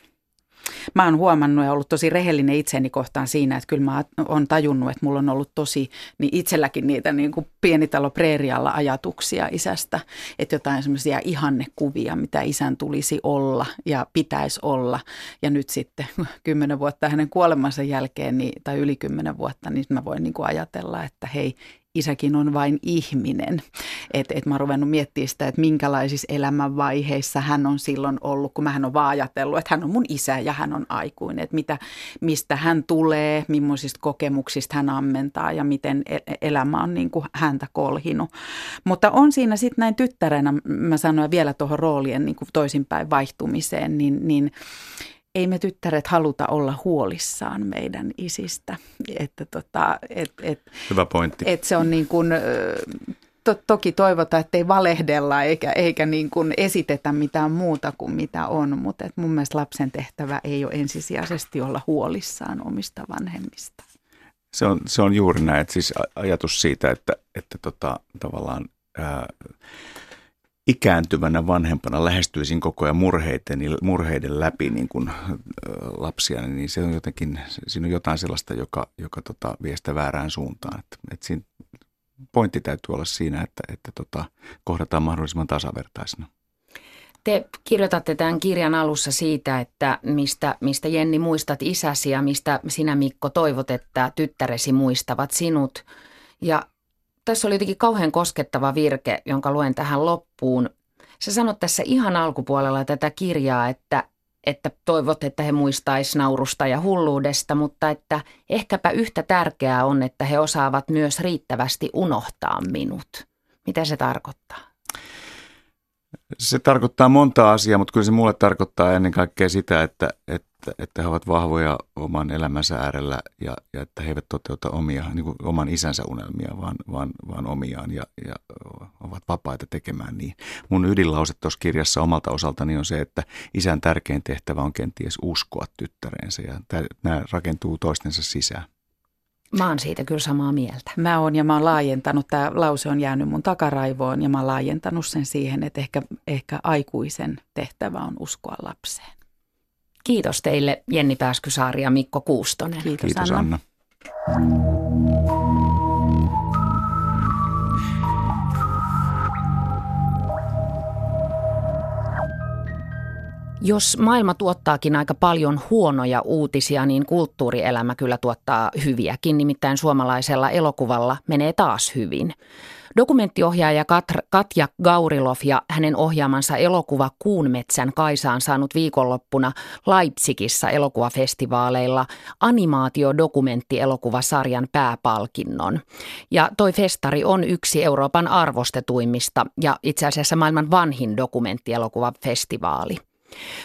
B: mä oon huomannut ja ollut tosi rehellinen itseni kohtaan siinä, että kyllä mä oon tajunnut, että mulla on ollut tosi niin itselläkin niitä niin kuin pienitalo preerialla ajatuksia isästä, että jotain semmoisia ihannekuvia, mitä isän tulisi olla ja pitäisi olla. Ja nyt sitten kymmenen vuotta hänen kuolemansa jälkeen niin, tai yli kymmenen vuotta, niin mä voin niin kuin ajatella, että hei, isäkin on vain ihminen. Että et mä oon ruvennut miettimään sitä, että minkälaisissa elämänvaiheissa hän on silloin ollut, kun mä on vaan ajatellut, että hän on mun isä ja hän on aikuinen. Että mitä, mistä hän tulee, millaisista kokemuksista hän ammentaa ja miten e-, elämä on niin kuin häntä kolhinut. Mutta on siinä sitten näin tyttärenä, mä sanoin vielä tuohon roolien niin kuin toisinpäin vaihtumiseen, niin, niin ei me tyttäret haluta olla huolissaan meidän isistä. Että tota, et, et,
C: Hyvä pointti.
B: Et se on niin kuin, to, toki toivota, että ei valehdella eikä, eikä niin kuin esitetä mitään muuta kuin mitä on, mutta et mun mielestä lapsen tehtävä ei ole ensisijaisesti olla huolissaan omista vanhemmista.
C: Se on, se on juuri näin, että siis ajatus siitä, että, että tota, tavallaan ää, ikääntyvänä vanhempana lähestyisin koko ajan murheiden, murheiden läpi niin kuin lapsia, niin se on jotenkin, siinä on jotain sellaista, joka, joka tota, vie sitä väärään suuntaan. Että, että siinä pointti täytyy olla siinä, että, että tota, kohdataan mahdollisimman tasavertaisena.
A: Te kirjoitatte tämän kirjan alussa siitä, että mistä, mistä Jenni muistat isäsi ja mistä sinä Mikko toivot, että tyttäresi muistavat sinut. Ja tässä oli jotenkin kauhean koskettava virke, jonka luen tähän loppuun. Sä sanot tässä ihan alkupuolella tätä kirjaa, että, että toivot, että he muistaisi naurusta ja hulluudesta, mutta että ehkäpä yhtä tärkeää on, että he osaavat myös riittävästi unohtaa minut. Mitä se tarkoittaa?
C: Se tarkoittaa monta asiaa, mutta kyllä se mulle tarkoittaa ennen kaikkea sitä, että, että, että he ovat vahvoja oman elämänsä äärellä ja, ja että he eivät toteuta omia, niin kuin oman isänsä unelmia, vaan, vaan, vaan omiaan ja, ja ovat vapaita tekemään niin. Mun ydinlause tuossa kirjassa omalta osaltani on se, että isän tärkein tehtävä on kenties uskoa tyttäreensä ja tämä, nämä rakentuu toistensa sisään.
A: Mä oon siitä kyllä samaa mieltä.
B: Mä oon ja mä oon laajentanut, tämä lause on jäänyt mun takaraivoon ja mä oon laajentanut sen siihen, että ehkä, ehkä aikuisen tehtävä on uskoa lapseen.
A: Kiitos teille Jenni Pääskysaari ja Mikko Kuustonen.
C: Kiitos, Kiitos Anna. Anna.
A: Jos maailma tuottaakin aika paljon huonoja uutisia, niin kulttuurielämä kyllä tuottaa hyviäkin. Nimittäin suomalaisella elokuvalla menee taas hyvin. Dokumenttiohjaaja Katja Gaurilov ja hänen ohjaamansa elokuva Kuunmetsän Kaisa on saanut viikonloppuna Leipzigissä elokuvafestivaaleilla animaatiodokumenttielokuvasarjan pääpalkinnon. Ja toi festari on yksi Euroopan arvostetuimmista ja itse asiassa maailman vanhin dokumenttielokuvafestivaali.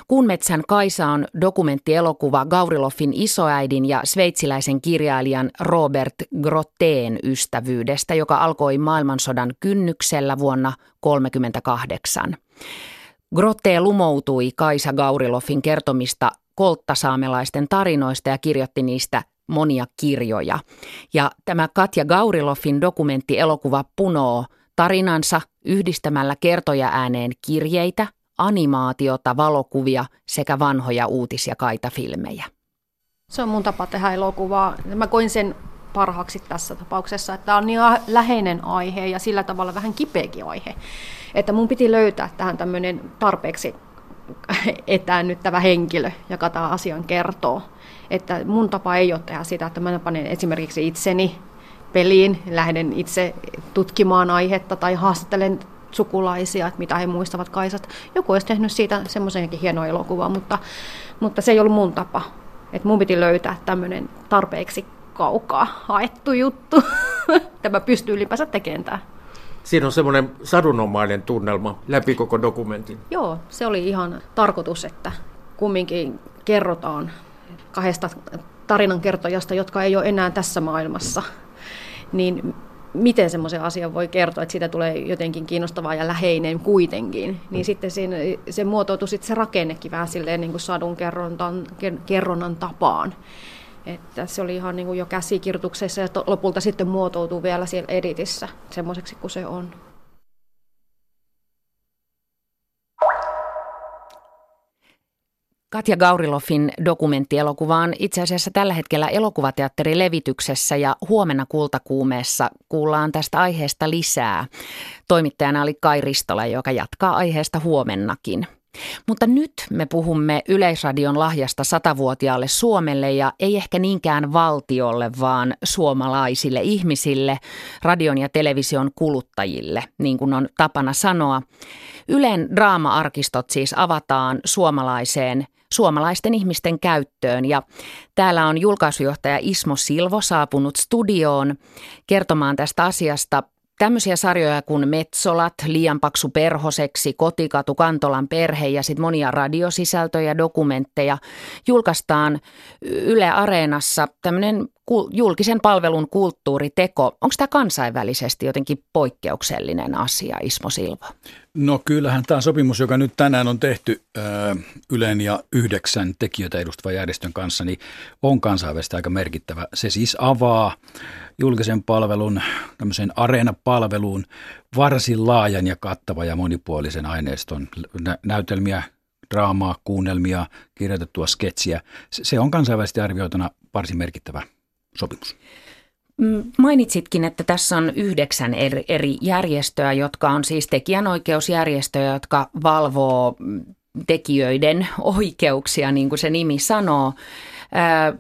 A: Kuunmetsän Kaisa on dokumenttielokuva Gauriloffin isoäidin ja sveitsiläisen kirjailijan Robert Grotteen ystävyydestä, joka alkoi maailmansodan kynnyksellä vuonna 1938. Grotte lumoutui Kaisa Gauriloffin kertomista kolttasaamelaisten tarinoista ja kirjoitti niistä monia kirjoja. Ja tämä Katja Gauriloffin dokumenttielokuva punoo tarinansa yhdistämällä kertoja ääneen kirjeitä, animaatiota, valokuvia sekä vanhoja uutis- ja kaitafilmejä.
E: Se on mun tapa tehdä elokuvaa. Mä koin sen parhaaksi tässä tapauksessa, että tämä on niin läheinen aihe ja sillä tavalla vähän kipeäkin aihe. Että mun piti löytää tähän tämmöinen tarpeeksi etäännyttävä henkilö, joka tämä asian kertoo. Että mun tapa ei ole tehdä sitä, että mä panen esimerkiksi itseni peliin, lähden itse tutkimaan aihetta tai haastattelen sukulaisia, että mitä he muistavat Kaisat. Joku olisi tehnyt siitä semmoisenkin hienoa elokuvaa, mutta, mutta se ei ollut mun tapa. Että mun piti löytää tämmöinen tarpeeksi kaukaa haettu juttu. tämä pystyy ylipäänsä tekemään tämä.
F: Siinä on semmoinen sadunomainen tunnelma läpi koko dokumentin.
E: Joo, se oli ihan tarkoitus, että kumminkin kerrotaan kahdesta tarinankertojasta, jotka ei ole enää tässä maailmassa. Niin miten semmoisen asian voi kertoa, että siitä tulee jotenkin kiinnostavaa ja läheinen kuitenkin, niin sitten siinä, se muotoutui sitten se rakennekin vähän silleen niin kuin sadun kerronnan, kerronnan tapaan. Että se oli ihan niin kuin jo käsikirjoituksessa ja lopulta sitten muotoutuu vielä siellä editissä semmoiseksi kuin se on.
A: Katja Gauriloffin dokumenttielokuva on itse asiassa tällä hetkellä elokuvateatterilevityksessä ja huomenna kultakuumeessa kuullaan tästä aiheesta lisää. Toimittajana oli Kai Ristola, joka jatkaa aiheesta huomennakin. Mutta nyt me puhumme Yleisradion lahjasta satavuotiaalle Suomelle ja ei ehkä niinkään valtiolle, vaan suomalaisille ihmisille, radion ja television kuluttajille, niin kuin on tapana sanoa. Ylen draama-arkistot siis avataan suomalaiseen suomalaisten ihmisten käyttöön. Ja täällä on julkaisujohtaja Ismo Silvo saapunut studioon kertomaan tästä asiasta tämmöisiä sarjoja kuin Metsolat, Liian paksu perhoseksi, Kotikatu, Kantolan perhe ja sitten monia radiosisältöjä, dokumentteja julkaistaan Yle Areenassa tämmöinen julkisen palvelun kulttuuriteko. Onko tämä kansainvälisesti jotenkin poikkeuksellinen asia, Ismo Silva?
G: No kyllähän tämä sopimus, joka nyt tänään on tehty Ylen ja yhdeksän tekijöitä edustavan järjestön kanssa, niin on kansainvälisesti aika merkittävä. Se siis avaa julkisen palvelun, tämmöisen areenapalveluun varsin laajan ja kattava ja monipuolisen aineiston nä- näytelmiä, draamaa, kuunnelmia, kirjoitettua sketsiä. Se on kansainvälisesti arvioituna varsin merkittävä sopimus.
A: Mm, mainitsitkin, että tässä on yhdeksän eri, järjestöä, jotka on siis tekijänoikeusjärjestöjä, jotka valvoo tekijöiden oikeuksia, niin kuin se nimi sanoo.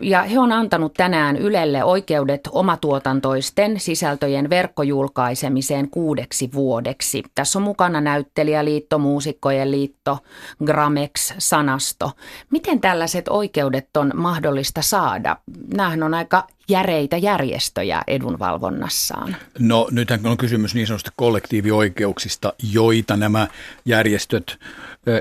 A: Ja he on antanut tänään Ylelle oikeudet omatuotantoisten sisältöjen verkkojulkaisemiseen kuudeksi vuodeksi. Tässä on mukana näyttelijäliitto, muusikkojen liitto, Gramex, Sanasto. Miten tällaiset oikeudet on mahdollista saada? Nämähän on aika järeitä järjestöjä edunvalvonnassaan?
G: No nythän on kysymys niin sanotusta kollektiivioikeuksista, joita nämä järjestöt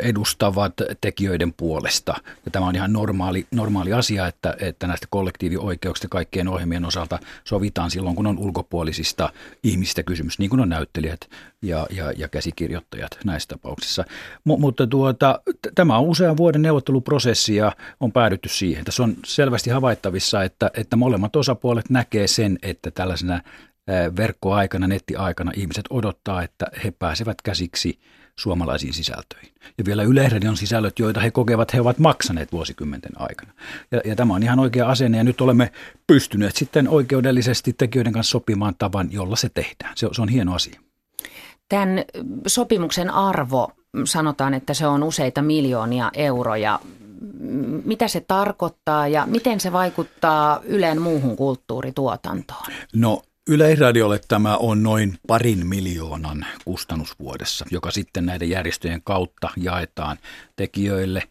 G: edustavat tekijöiden puolesta. Ja tämä on ihan normaali, normaali asia, että, että näistä kollektiivioikeuksista kaikkien ohjelmien osalta sovitaan silloin, kun on ulkopuolisista ihmisistä kysymys, niin kuin on näyttelijät ja, ja, ja käsikirjoittajat näissä tapauksissa. M- mutta tuota, t- tämä on usean vuoden neuvotteluprosessi ja on päädytty siihen. Tässä on selvästi havaittavissa, että, että molemmat osapuolet näkee sen, että tällaisena verkkoaikana, nettiaikana ihmiset odottaa, että he pääsevät käsiksi – suomalaisiin sisältöihin. Ja vielä Yleisradion sisällöt, joita he kokevat, he ovat maksaneet vuosikymmenten aikana. Ja, ja tämä on ihan oikea asenne ja nyt olemme pystyneet sitten oikeudellisesti tekijöiden kanssa sopimaan tavan, jolla se tehdään. Se, se on hieno asia.
A: Tämän sopimuksen arvo, sanotaan, että se on useita miljoonia euroja. Mitä se tarkoittaa ja miten se vaikuttaa Ylen muuhun kulttuurituotantoon?
G: No Yleisradiolle tämä on noin parin miljoonan kustannus vuodessa, joka sitten näiden järjestöjen kautta jaetaan tekijöille.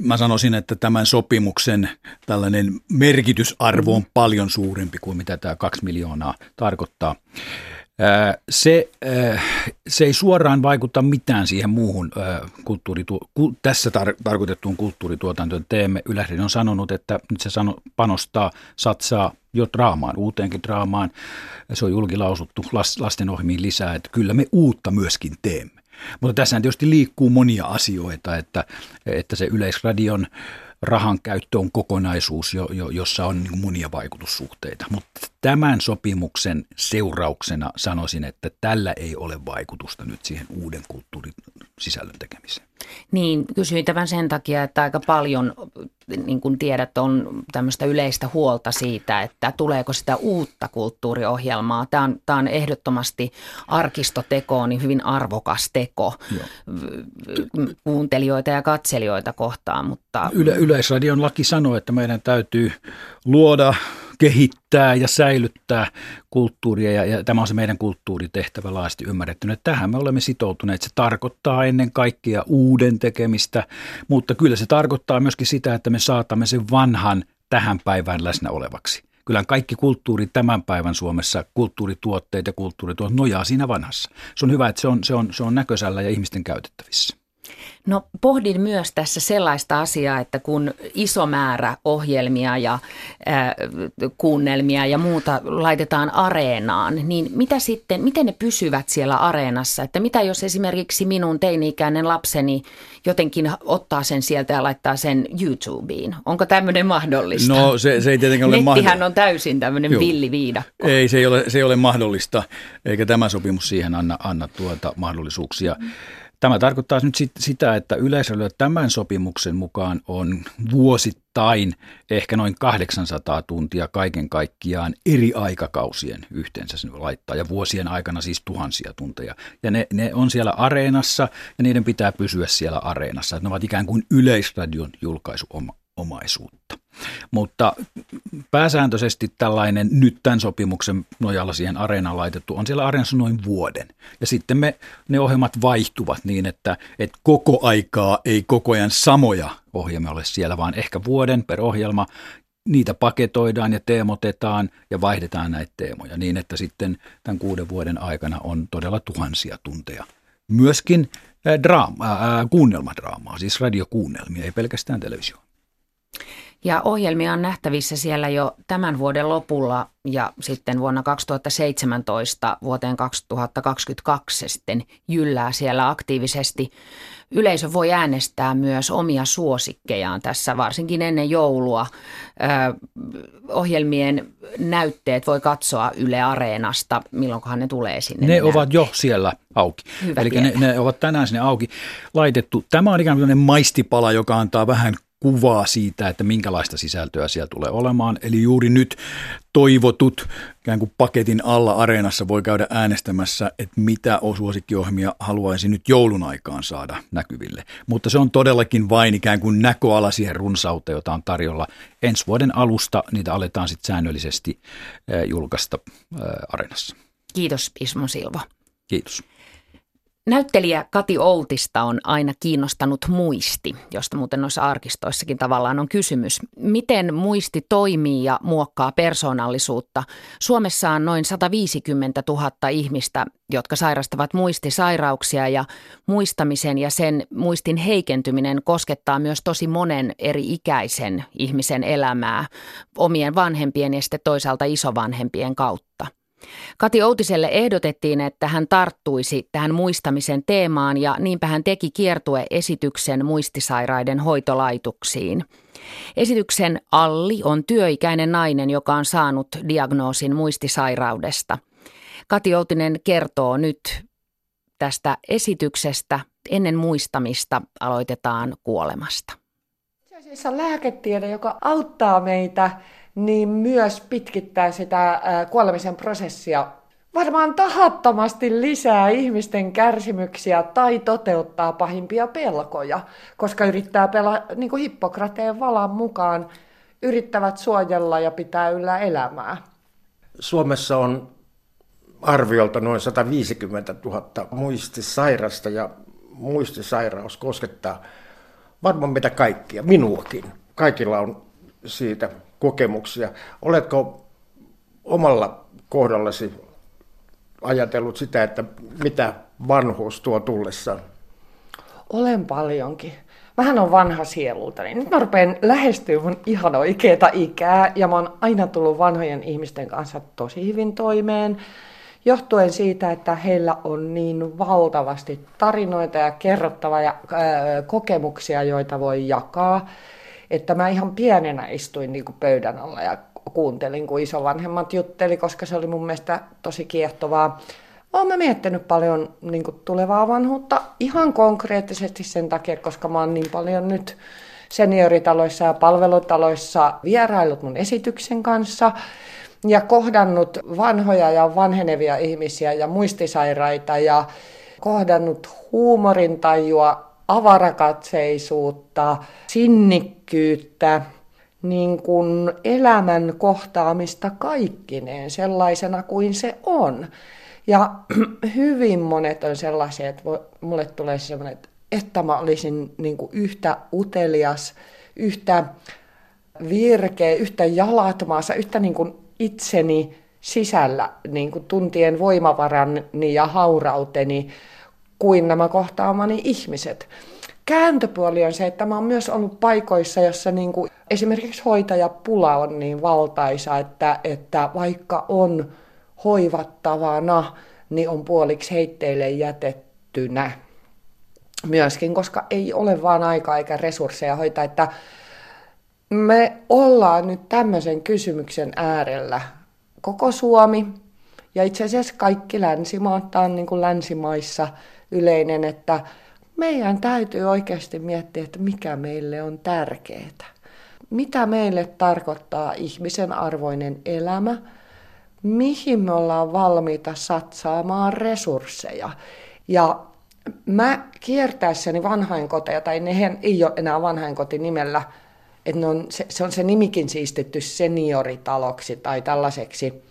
G: Mä sanoisin, että tämän sopimuksen tällainen merkitysarvo on paljon suurempi kuin mitä tämä kaksi miljoonaa tarkoittaa. Se, se ei suoraan vaikuta mitään siihen muuhun kulttuuritu- tässä tar- tarkoitettuun kulttuurituotantoon. Teemme Yleisradio on sanonut, että nyt se sano, panostaa, satsaa jo draamaan, uuteenkin draamaan. Se on julkilausuttu lastenohjelmiin lisää, että kyllä me uutta myöskin teemme. Mutta tässä tietysti liikkuu monia asioita, että, että se Yleisradion rahan käyttö on kokonaisuus, jo, jo, jossa on niin monia vaikutussuhteita. Mutta tämän sopimuksen seurauksena sanoisin, että tällä ei ole vaikutusta nyt siihen uuden kulttuurisisällön tekemiseen.
A: Niin, kysyin tämän sen takia, että aika paljon, niin kuin tiedät, on tämmöistä yleistä huolta siitä, että tuleeko sitä uutta kulttuuriohjelmaa. Tämä on, tämä on ehdottomasti arkistoteko, niin hyvin arvokas teko Joo. kuuntelijoita ja katselijoita kohtaan. Mutta...
G: Yle, Yleisradion laki sanoo, että meidän täytyy luoda kehittää ja säilyttää kulttuuria ja, ja tämä on se meidän kulttuuritehtävä laajasti ymmärretty. Että tähän me olemme sitoutuneet. Se tarkoittaa ennen kaikkea uuden tekemistä, mutta kyllä se tarkoittaa myöskin sitä, että me saatamme sen vanhan tähän päivään läsnä olevaksi. Kyllä kaikki kulttuuri tämän päivän Suomessa, kulttuurituotteet ja kulttuurituotteet nojaa siinä vanhassa. Se on hyvä, että se on, se on, se on näköisellä ja ihmisten käytettävissä.
A: No pohdin myös tässä sellaista asiaa, että kun iso määrä ohjelmia ja äh, kuunnelmia ja muuta laitetaan areenaan, niin mitä sitten, miten ne pysyvät siellä areenassa? Että mitä jos esimerkiksi minun teini-ikäinen lapseni jotenkin ottaa sen sieltä ja laittaa sen YouTubeen? Onko tämmöinen mahdollista?
G: No se, se ei tietenkään ole
A: mahdollista.
G: Nettihän
A: on täysin tämmöinen villiviidakko.
G: Ei, se ei, ole, se ei ole mahdollista, eikä tämä sopimus siihen anna, anna tuota mahdollisuuksia. Mm. Tämä tarkoittaa nyt sit sitä, että yleisöllä tämän sopimuksen mukaan on vuosittain ehkä noin 800 tuntia kaiken kaikkiaan eri aikakausien yhteensä se laittaa ja vuosien aikana siis tuhansia tunteja. Ja ne, ne on siellä areenassa ja niiden pitää pysyä siellä areenassa. ne ovat ikään kuin yleisradion julkaisuomaisuutta. Mutta pääsääntöisesti tällainen nyt tämän sopimuksen nojalla siihen areenaan laitettu on siellä areenassa noin vuoden. Ja sitten me, ne ohjelmat vaihtuvat niin, että, että koko aikaa ei koko ajan samoja ohjelmia ole siellä, vaan ehkä vuoden per ohjelma. Niitä paketoidaan ja teemotetaan ja vaihdetaan näitä teemoja niin, että sitten tämän kuuden vuoden aikana on todella tuhansia tunteja. Myöskin draama, äh, kuunnelmadraamaa, siis radiokuunnelmia, ei pelkästään televisio.
A: Ja ohjelmia on nähtävissä siellä jo tämän vuoden lopulla ja sitten vuonna 2017 vuoteen 2022 se sitten jyllää siellä aktiivisesti. Yleisö voi äänestää myös omia suosikkejaan tässä, varsinkin ennen joulua. Ö, ohjelmien näytteet voi katsoa Yle Areenasta, milloinkohan ne tulee sinne.
G: Ne, ne ovat jo siellä auki. Hyvä Eli ne, ne ovat tänään sinne auki laitettu. Tämä on ikään kuin maistipala, joka antaa vähän kuvaa siitä, että minkälaista sisältöä siellä tulee olemaan. Eli juuri nyt toivotut ikään kuin paketin alla areenassa voi käydä äänestämässä, että mitä suosikkiohjelmia haluaisi nyt joulun aikaan saada näkyville. Mutta se on todellakin vain ikään kuin näköala siihen runsauteen, jota on tarjolla. Ensi vuoden alusta niitä aletaan sitten säännöllisesti julkaista areenassa.
A: Kiitos Ismo Silva.
G: Kiitos.
A: Näyttelijä Kati Outista on aina kiinnostanut muisti, josta muuten noissa arkistoissakin tavallaan on kysymys. Miten muisti toimii ja muokkaa persoonallisuutta? Suomessa on noin 150 000 ihmistä, jotka sairastavat muistisairauksia ja muistamisen ja sen muistin heikentyminen koskettaa myös tosi monen eri ikäisen ihmisen elämää omien vanhempien ja sitten toisaalta isovanhempien kautta. Kati Outiselle ehdotettiin, että hän tarttuisi tähän muistamisen teemaan ja niinpä hän teki kiertue-esityksen muistisairaiden hoitolaituksiin. Esityksen Alli on työikäinen nainen, joka on saanut diagnoosin muistisairaudesta. Kati Outinen kertoo nyt tästä esityksestä. Ennen muistamista aloitetaan kuolemasta.
H: Itse asiassa lääketiede, joka auttaa meitä niin myös pitkittää sitä kuolemisen prosessia varmaan tahattomasti lisää ihmisten kärsimyksiä tai toteuttaa pahimpia pelkoja, koska yrittää pelaa, niin kuin Hippokrateen valan mukaan, yrittävät suojella ja pitää yllä elämää.
F: Suomessa on arviolta noin 150 000 muistisairasta ja muistisairaus koskettaa varmaan mitä kaikkia, minuakin. Kaikilla on siitä kokemuksia. Oletko omalla kohdallasi ajatellut sitä, että mitä vanhuus tuo tullessaan?
H: Olen paljonkin. Vähän on vanha sielulta, niin nyt mä rupean lähestyä mun ihan oikeeta ikää, ja mä oon aina tullut vanhojen ihmisten kanssa tosi hyvin toimeen, johtuen siitä, että heillä on niin valtavasti tarinoita ja kerrottavia ja kokemuksia, joita voi jakaa että mä ihan pienenä istuin niin kuin pöydän alla ja kuuntelin, kun isovanhemmat jutteli, koska se oli mun mielestä tosi kiehtovaa. Olen mä miettinyt paljon niin kuin tulevaa vanhuutta ihan konkreettisesti sen takia, koska mä oon niin paljon nyt senioritaloissa ja palvelutaloissa vierailut mun esityksen kanssa ja kohdannut vanhoja ja vanhenevia ihmisiä ja muistisairaita ja kohdannut huumorintajua avarakatseisuutta, sinnikkyyttä, niin kuin elämän kohtaamista kaikkineen sellaisena kuin se on. Ja hyvin monet on sellaisia, että mulle tulee semmoinen, että mä olisin niin kuin yhtä utelias, yhtä virkeä, yhtä jalat maassa, yhtä niin kuin itseni sisällä niin kuin tuntien voimavarani ja haurauteni kuin nämä kohtaamani ihmiset. Kääntöpuoli on se, että mä oon myös ollut paikoissa, jossa niin kuin esimerkiksi hoitajapula on niin valtaisa, että, että vaikka on hoivattavana, niin on puoliksi heitteille jätettynä myöskin, koska ei ole vaan aikaa eikä resursseja hoitaa, että me ollaan nyt tämmöisen kysymyksen äärellä. Koko Suomi ja itse asiassa kaikki länsimaat, tämä on niin kuin länsimaissa yleinen, että meidän täytyy oikeasti miettiä, että mikä meille on tärkeää. Mitä meille tarkoittaa ihmisen arvoinen elämä, mihin me ollaan valmiita satsaamaan resursseja. Ja mä kiertäessäni vanhainkoteja, tai ne ei ole enää vanhainkoti nimellä, että ne on, se, se on se nimikin siistitty senioritaloksi tai tällaiseksi,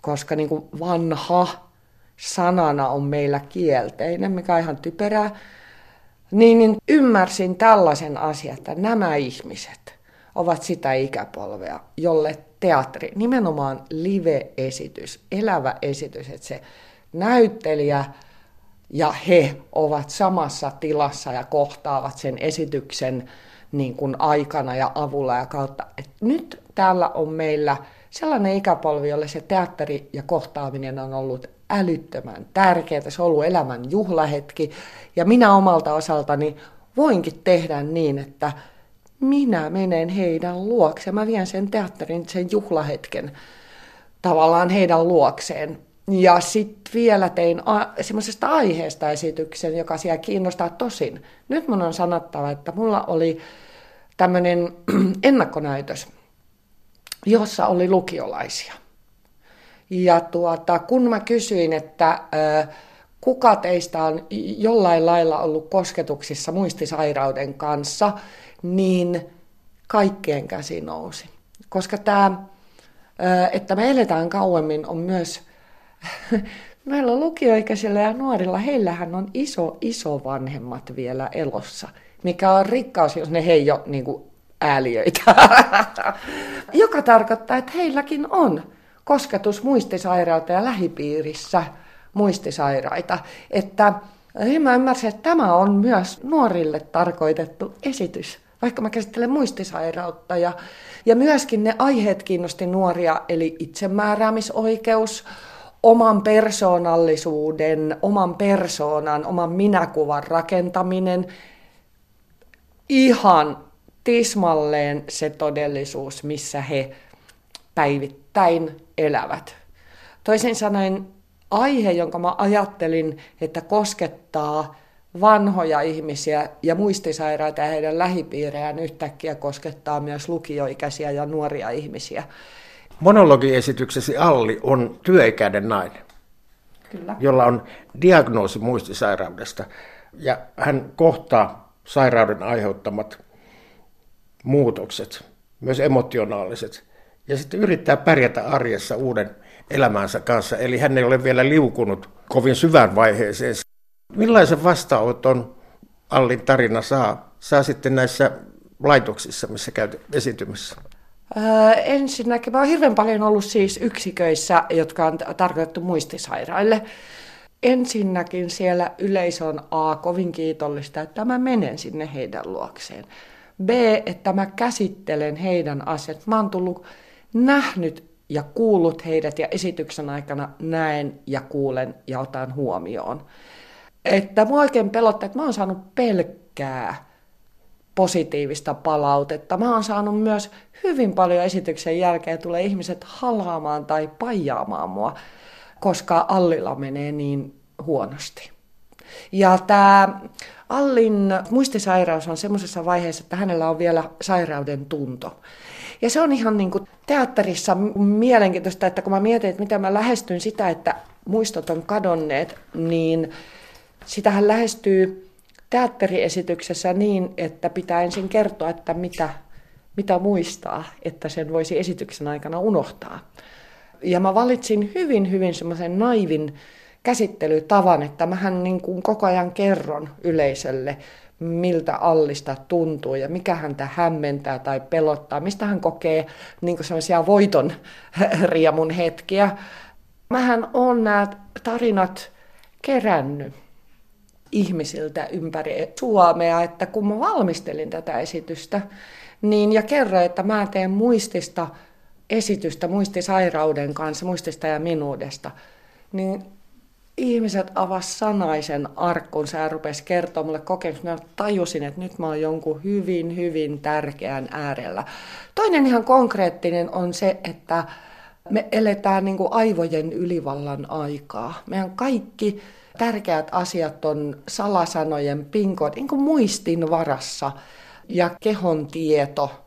H: koska niin kuin vanha sanana on meillä kielteinen, mikä on ihan typerää, niin, niin ymmärsin tällaisen asian, että nämä ihmiset ovat sitä ikäpolvea, jolle teatteri, nimenomaan live-esitys, elävä esitys, että se näyttelijä ja he ovat samassa tilassa ja kohtaavat sen esityksen niin kuin aikana ja avulla ja kautta. Et nyt täällä on meillä sellainen ikäpolvi, jolle se teatteri ja kohtaaminen on ollut älyttömän tärkeää. Se on ollut elämän juhlahetki. Ja minä omalta osaltani voinkin tehdä niin, että minä menen heidän luokse. Mä vien sen teatterin, sen juhlahetken tavallaan heidän luokseen. Ja sitten vielä tein a- semmoisesta aiheesta esityksen, joka siellä kiinnostaa tosin. Nyt mun on sanottava, että mulla oli tämmöinen ennakkonäytös, jossa oli lukiolaisia. Ja tuota, kun mä kysyin, että ö, kuka teistä on jollain lailla ollut kosketuksissa muistisairauden kanssa, niin kaikkien käsi nousi. Koska tämä, että me eletään kauemmin, on myös Meillä lukioikäisillä ja nuorilla, heillähän on iso, iso vanhemmat vielä elossa, mikä on rikkaus, jos ne ei ole niin kuin ääliöitä. Joka tarkoittaa, että heilläkin on kosketus muistisairautta ja lähipiirissä muistisairaita. Että mä ymmärsin, että tämä on myös nuorille tarkoitettu esitys, vaikka mä käsittelen muistisairautta. Ja, ja myöskin ne aiheet kiinnosti nuoria, eli itsemääräämisoikeus, oman persoonallisuuden, oman persoonan, oman minäkuvan rakentaminen, ihan tismalleen se todellisuus, missä he päivittäin elävät. Toisin sanoen aihe, jonka mä ajattelin, että koskettaa vanhoja ihmisiä ja muistisairaita ja heidän lähipiirejään yhtäkkiä koskettaa myös lukioikäisiä ja nuoria ihmisiä.
F: Monologiesityksesi Alli on työikäinen nainen,
H: Kyllä.
F: jolla on diagnoosi muistisairaudesta. Ja hän kohtaa sairauden aiheuttamat muutokset, myös emotionaaliset, ja sitten yrittää pärjätä arjessa uuden elämänsä kanssa. Eli hän ei ole vielä liukunut kovin syvään vaiheeseen. Millaisen vastaanoton Allin tarina saa, saa sitten näissä laitoksissa, missä käyt esitymässä?
H: Öö, ensinnäkin mä oon hirveän paljon ollut siis yksiköissä, jotka on tarkoitettu muistisairaille. Ensinnäkin siellä yleisö on A, kovin kiitollista, että mä menen sinne heidän luokseen. B, että mä käsittelen heidän asiat. Mä oon tullut nähnyt ja kuullut heidät ja esityksen aikana näen ja kuulen ja otan huomioon. Että mua oikein pelottaa, että mä oon saanut pelkkää positiivista palautetta. Mä oon saanut myös hyvin paljon esityksen jälkeen tulee ihmiset halaamaan tai pajaamaan mua, koska Allilla menee niin huonosti. Ja tämä Allin muistisairaus on semmoisessa vaiheessa, että hänellä on vielä sairauden tunto. Ja se on ihan niin kuin teatterissa mielenkiintoista, että kun mä mietin, että miten mä lähestyn sitä, että muistot on kadonneet, niin sitähän lähestyy teatteriesityksessä niin, että pitää ensin kertoa, että mitä, mitä muistaa, että sen voisi esityksen aikana unohtaa. Ja mä valitsin hyvin, hyvin semmoisen naivin käsittelytavan, että mähän niin kuin koko ajan kerron yleisölle, miltä allista tuntuu ja mikä häntä hämmentää tai pelottaa, mistä hän kokee niin sellaisia voiton riemun hetkiä. Mähän on nämä tarinat kerännyt ihmisiltä ympäri Suomea, että kun mä valmistelin tätä esitystä, niin ja kerroin, että mä teen muistista esitystä muistisairauden kanssa, muistista ja minuudesta, niin ihmiset avas sanaisen arkkunsa ja rupes kertoa mulle kokemusta. Mä tajusin, että nyt mä oon jonkun hyvin, hyvin tärkeän äärellä. Toinen ihan konkreettinen on se, että me eletään niin kuin aivojen ylivallan aikaa. Meidän kaikki tärkeät asiat on salasanojen pinkot, niin kuin muistin varassa ja kehon tieto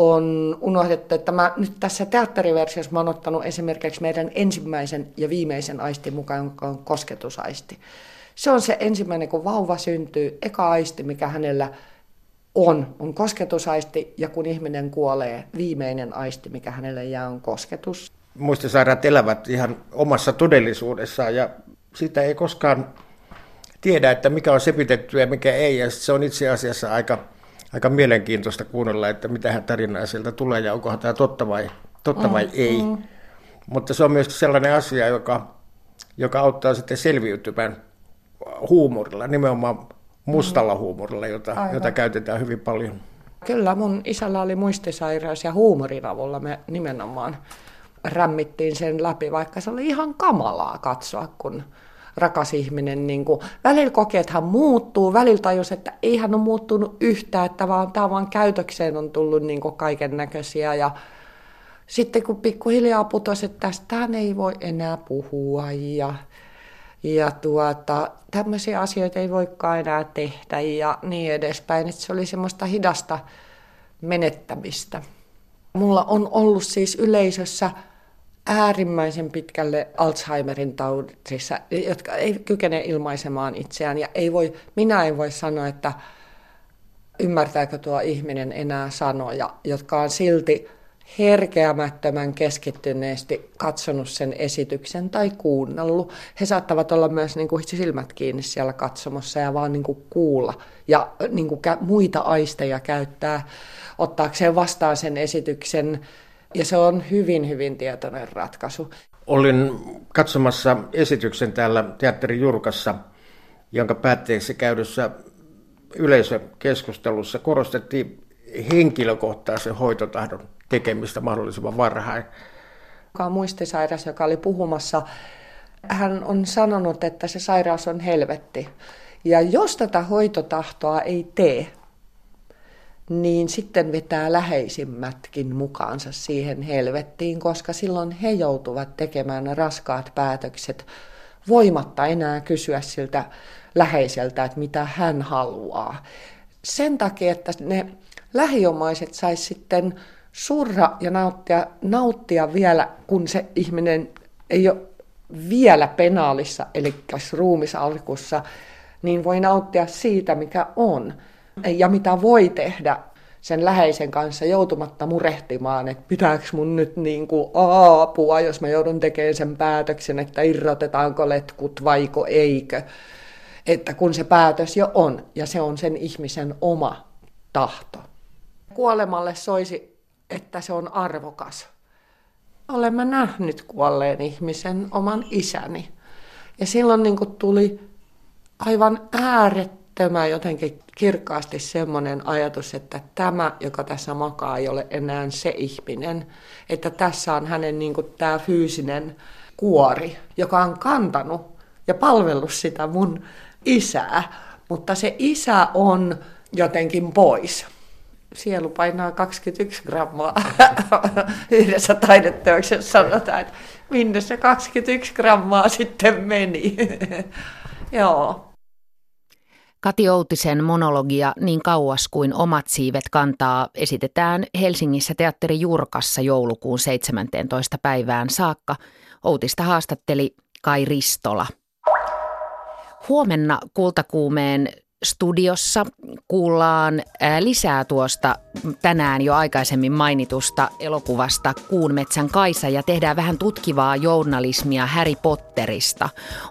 H: on unohdettu, että mä nyt tässä teatteriversiossa mä oon ottanut esimerkiksi meidän ensimmäisen ja viimeisen aistin mukaan, joka on kosketusaisti. Se on se ensimmäinen, kun vauva syntyy, eka aisti, mikä hänellä on, on kosketusaisti, ja kun ihminen kuolee, viimeinen aisti, mikä hänelle jää, on kosketus.
F: Muistisairaat elävät ihan omassa todellisuudessaan, ja sitä ei koskaan tiedä, että mikä on sepitetty ja mikä ei, ja se on itse asiassa aika, aika mielenkiintoista kuunnella, että mitä tarinaa sieltä tulee, ja onkohan tämä totta vai, totta vai mm, ei. Mm. Mutta se on myös sellainen asia, joka, joka auttaa sitten selviytymään huumorilla, nimenomaan mustalla huumorilla, jota, jota käytetään hyvin paljon.
H: Kyllä, mun isällä oli muistisairaus ja huumorin avulla me nimenomaan rämmittiin sen läpi, vaikka se oli ihan kamalaa katsoa, kun rakas ihminen niin kuin, välillä kokee, että hän muuttuu, välillä tajus, että ei hän ole muuttunut yhtään, että vaan, tämä vaan käytökseen on tullut niin kaiken näköisiä ja sitten kun pikkuhiljaa putosi, että tästähän ei voi enää puhua ja, ja tuota, tämmöisiä asioita ei voikaan enää tehdä ja niin edespäin, että se oli semmoista hidasta menettämistä. Mulla on ollut siis yleisössä äärimmäisen pitkälle Alzheimerin taudissa, jotka ei kykene ilmaisemaan itseään. Ja ei voi, minä en voi sanoa, että ymmärtääkö tuo ihminen enää sanoja, jotka on silti herkeämättömän keskittyneesti katsonut sen esityksen tai kuunnellut. He saattavat olla myös niin kuin silmät kiinni siellä katsomossa ja vaan niin kuin kuulla ja niin kuin muita aisteja käyttää ottaakseen vastaan sen esityksen ja se on hyvin, hyvin tietoinen ratkaisu.
F: Olin katsomassa esityksen täällä Teatteri Jurkassa, jonka päätteeksi käydyssä yleisökeskustelussa korostettiin henkilökohtaisen hoitotahdon tekemistä mahdollisimman varhain.
H: Joka on muistisairas, joka oli puhumassa, hän on sanonut, että se sairaus on helvetti. Ja jos tätä hoitotahtoa ei tee, niin sitten vetää läheisimmätkin mukaansa siihen helvettiin, koska silloin he joutuvat tekemään raskaat päätökset voimatta enää kysyä siltä läheiseltä, että mitä hän haluaa. Sen takia, että ne lähiomaiset sais sitten surra ja nauttia, nauttia vielä, kun se ihminen ei ole vielä penaalissa, eli ruumisalkussa, niin voi nauttia siitä, mikä on ja mitä voi tehdä sen läheisen kanssa joutumatta murehtimaan, että pitääkö mun nyt niin kuin apua, jos mä joudun tekemään sen päätöksen, että irrotetaanko letkut vaiko eikö. Että kun se päätös jo on, ja se on sen ihmisen oma tahto. Kuolemalle soisi, että se on arvokas. Olen mä nähnyt kuolleen ihmisen oman isäni. Ja silloin niin tuli aivan äärettömän jotenkin kirkkaasti semmoinen ajatus, että tämä, joka tässä makaa, ei ole enää se ihminen. Että tässä on hänen niin kuin, tämä fyysinen kuori, joka on kantanut ja palvellut sitä mun isää. Mutta se isä on jotenkin pois. Sielu painaa 21 grammaa. Yhdessä taideteoksessa sanotaan, että minne se 21 grammaa sitten meni. Joo.
A: Kati Outisen monologia Niin kauas kuin omat siivet kantaa esitetään Helsingissä teatteri Jurkassa joulukuun 17. päivään saakka. Outista haastatteli Kai Ristola. Huomenna kultakuumeen Studiossa kuullaan lisää tuosta tänään jo aikaisemmin mainitusta elokuvasta Kuun metsän Kaisa ja tehdään vähän tutkivaa journalismia Harry Potterista.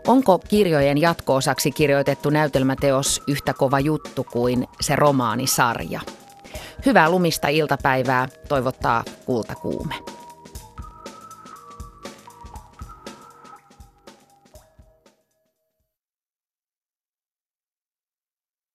A: Onko kirjojen jatko-osaksi kirjoitettu näytelmäteos yhtä kova juttu kuin se romaanisarja? Hyvää lumista iltapäivää toivottaa Kultakuume.